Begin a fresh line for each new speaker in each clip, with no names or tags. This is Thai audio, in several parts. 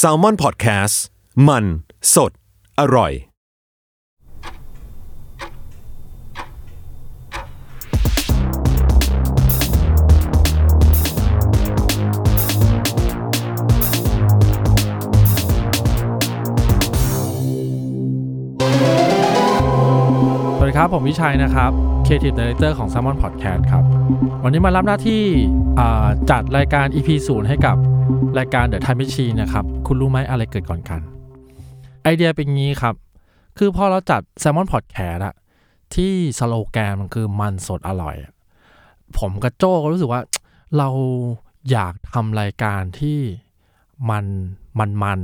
s a l ม o n PODCAST มัน สด อร่อย
สวัสดีครับ ผมวิชัยนะครับ Creative Director ของ Salmon Podcast ครับ วันนี้มารับหน้าที่อ่าจัดรายการ EP 0ให้กับ รายการ The Time Machine นะครับ คุณรู้ไหมอะไรเกิดก่อนกัน ไอเดียเป็นงี้ครับ คือพอเราจัด Salmon Podcast อะที่สโลแกนมันคือมันสดอร่อย ผมกับโจ้ก็รู้สึกว่าเราอยากทำรายการที่มันมันมัน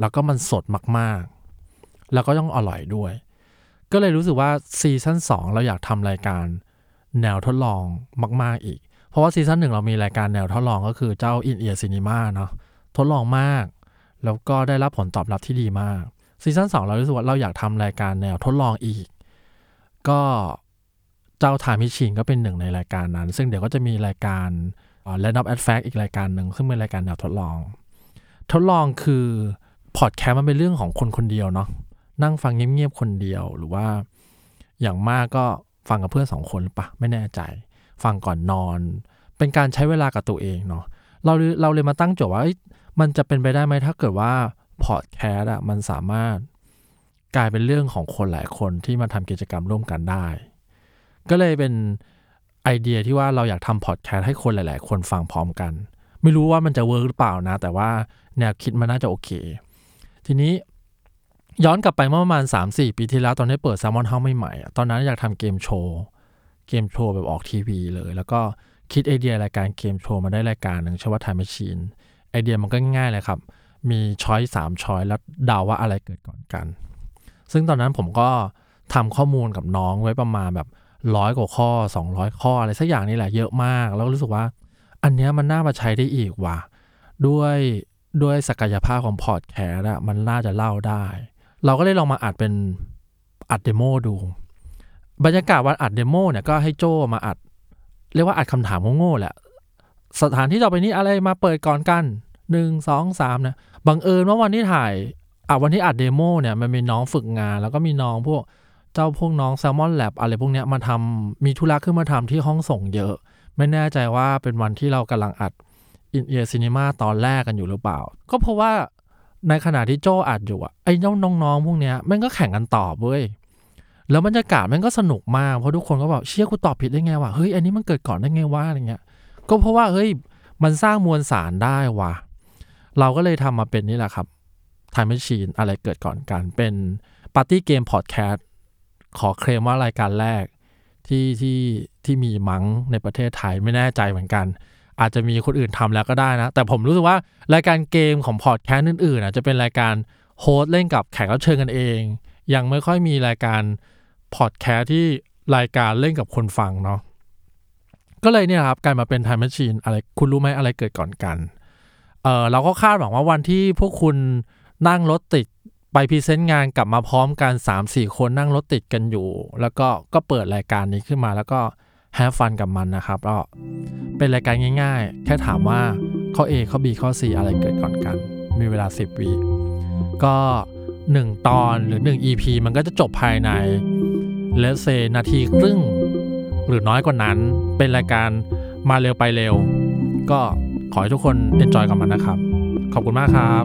แล้วก็มันสดมากๆ แล้วก็ต้องอร่อยด้วย ก็เลยรู้สึกว่าซีซั่น2เราอยากทำรายการแนวทดลองมาก ๆอีก เพราะว่า season หนึ่งเรามีรายการแนวทดลองก็คือเจ้า In-Ear Cinema เนาะทดลองมาก แล้วก็ได้รับผลตอบรับที่ดีมาก season 2เรารู้สึกว่าเราอยากทำรายการแนวทดลองอีก ก็เจ้า Time Machine ก็เป็นหนึ่งในรายการนั้น ซึ่งเดี๋ยวก็จะมีรายการ Land of แอดแฟกอีกรายการหนึ่งซึ่งเป็นรายการแนวทดลอง ทดลองคือพอดแคสต์มันเป็นเรื่องของคนคนเดียวเนาะนั่งฟังเงียบๆคนเดียวหรือว่าอย่างมากก็ฟังกับเพื่อนสองคนปะไม่แน่ใจ ฟังก่อนนอน เป็นการใช้เวลากับตัวเองเนาะเราเราเลยมาตั้งโจทย์ว่ามันจะเป็นไปได้ไหมถ้าเกิดว่าพอดแคสต์อะมันสามารถกลายเป็นเรื่องของคนหลายคนที่มาทำกิจกรรมร่วมกันได้ ก็เลยเป็นไอเดียที่ว่าเราอยากทำพอดแคสต์ให้คนหลาย ๆ คนฟังพร้อมกัน ไม่รู้ว่ามันจะเวิร์กหรือเปล่านะ แต่ว่าแนวคิดมันน่าจะโอเค ทีนี้ย้อนกลับไปเมื่อประมาณ 3-4 ปีที่แล้วตอนนี้เปิด s ซ l m o n House ใหม่ๆ ตอนนั้นอยากทำเกมโชว์ เกมโชว์แบบออกทีวีเลย แล้วก็คิดไอเดียรายการเกมโชว์มาได้รายการหนึ่งชื่อว่า Time Machine ไอเดียมันก็ง่ายเลยครับ มีช้อยสามช้อยแล้วเดาว่าอะไรเกิดก่อนกัน ซึ่งตอนนั้นผมก็ทำข้อมูลกับน้องไว้ประมาณแบบร้อยกว่าข้อ 200 ข้ออะไรสักอย่างนี่แหละเยอะมาก แล้วรู้สึกว่า อันเนี้ยมันน่ามาใช้ได้อีกว่ะด้วยด้วยศักยภาพของพอดแคสต์อะมันน่าจะเล่าได้ เราก็เลยลองมาอัดเป็นอัด demo ดู บรรยากาศวันอัด demo เนี่ยก็ให้โจมาอัด เรียกว่าอัดคำถามโง่ๆแหละ สถานที่ต่อไปนี้อะไรมาเปิดก่อนกันหนึ่งสองสามนะบังเอิญว่าวันที่ถ่ายอะวันที่อัด demo เนี่ยมันมีน้องฝึกงาน แล้วก็มีน้องพวกเจ้าพวกน้อง Salmon Lab อะไรพวกเนี้ยมาทำมีธุระขึ้นมาทำที่ห้องส่งเยอะ ไม่แน่ใจว่าเป็นวันที่เรากำลังอัดอินเอียซีนีมาตอนแรกกันอยู่หรือเปล่า ก็เพราะว่าในขณะที่โจอัดอยู่อะไอ้น้องๆพวกเนี้ยแม่งก็แข่งกันตอบเว้ย แล้วบรรยากาศม่งก็สนุกมากเพราะทุกคนก็แบบเชี่ยกูตอบผิดได้ไงวะเฮ้ยอันนี้มันเกิดก่อนได้ไงวะอะไรเงี้ย ก็เพราะว่าเฮ้ยมันสร้างมวลสารได้วะเราก็เลยทำมาเป็นนี่แหละครับ Time Machine อะไรเกิดก่อนกันเป็นปาร์ตี้เกมพอดแคสต์ขอเคลมว่ารายการแรกที่ที่ที่มีมั้งในประเทศไทยไม่แน่ใจเหมือนกัน อาจจะมีคนอื่นทำแล้วก็ได้นะ แต่ผมรู้สึกว่ารายการเกมของพอดแคสต์อื่นๆอะจะเป็นรายการโฮสต์เล่นกับแขกรับเชิญกันเอง ยังไม่ค่อยมีรายการ พอดแคสต์ที่รายการเล่นกับคนฟังเนาะก็เลยเนี่ยครับกลายมาเป็น Time Machine อะไรคุณรู้ไหมอะไรเกิดก่อนกันเออเราก็คาดหวังว่าวันที่พวกคุณนั่งรถติดไปพรีเซนต์งานกลับมาพร้อมกัน 3-4 คนนั่งรถติดกันอยู่ แล้วก็ก็เปิดรายการนี้ขึ้นมาแล้วก็แฮฟฟันกับมันนะครับก็เป็นรายการง่ายๆ แค่ถามว่าข้อ A ข้อ B ข้อ C อะไรเกิดก่อนกัน มีเวลา 10วิก็ 1 ตอนหรือ 1 EP มันก็จะจบภายใน และเซนาทีครึ่ง หรือน้อยกว่านั้นเป็นรายการมาเร็วไปเร็ว ก็ขอให้ทุกคนเอนจอยกับมันนะครับ ขอบคุณมากครับ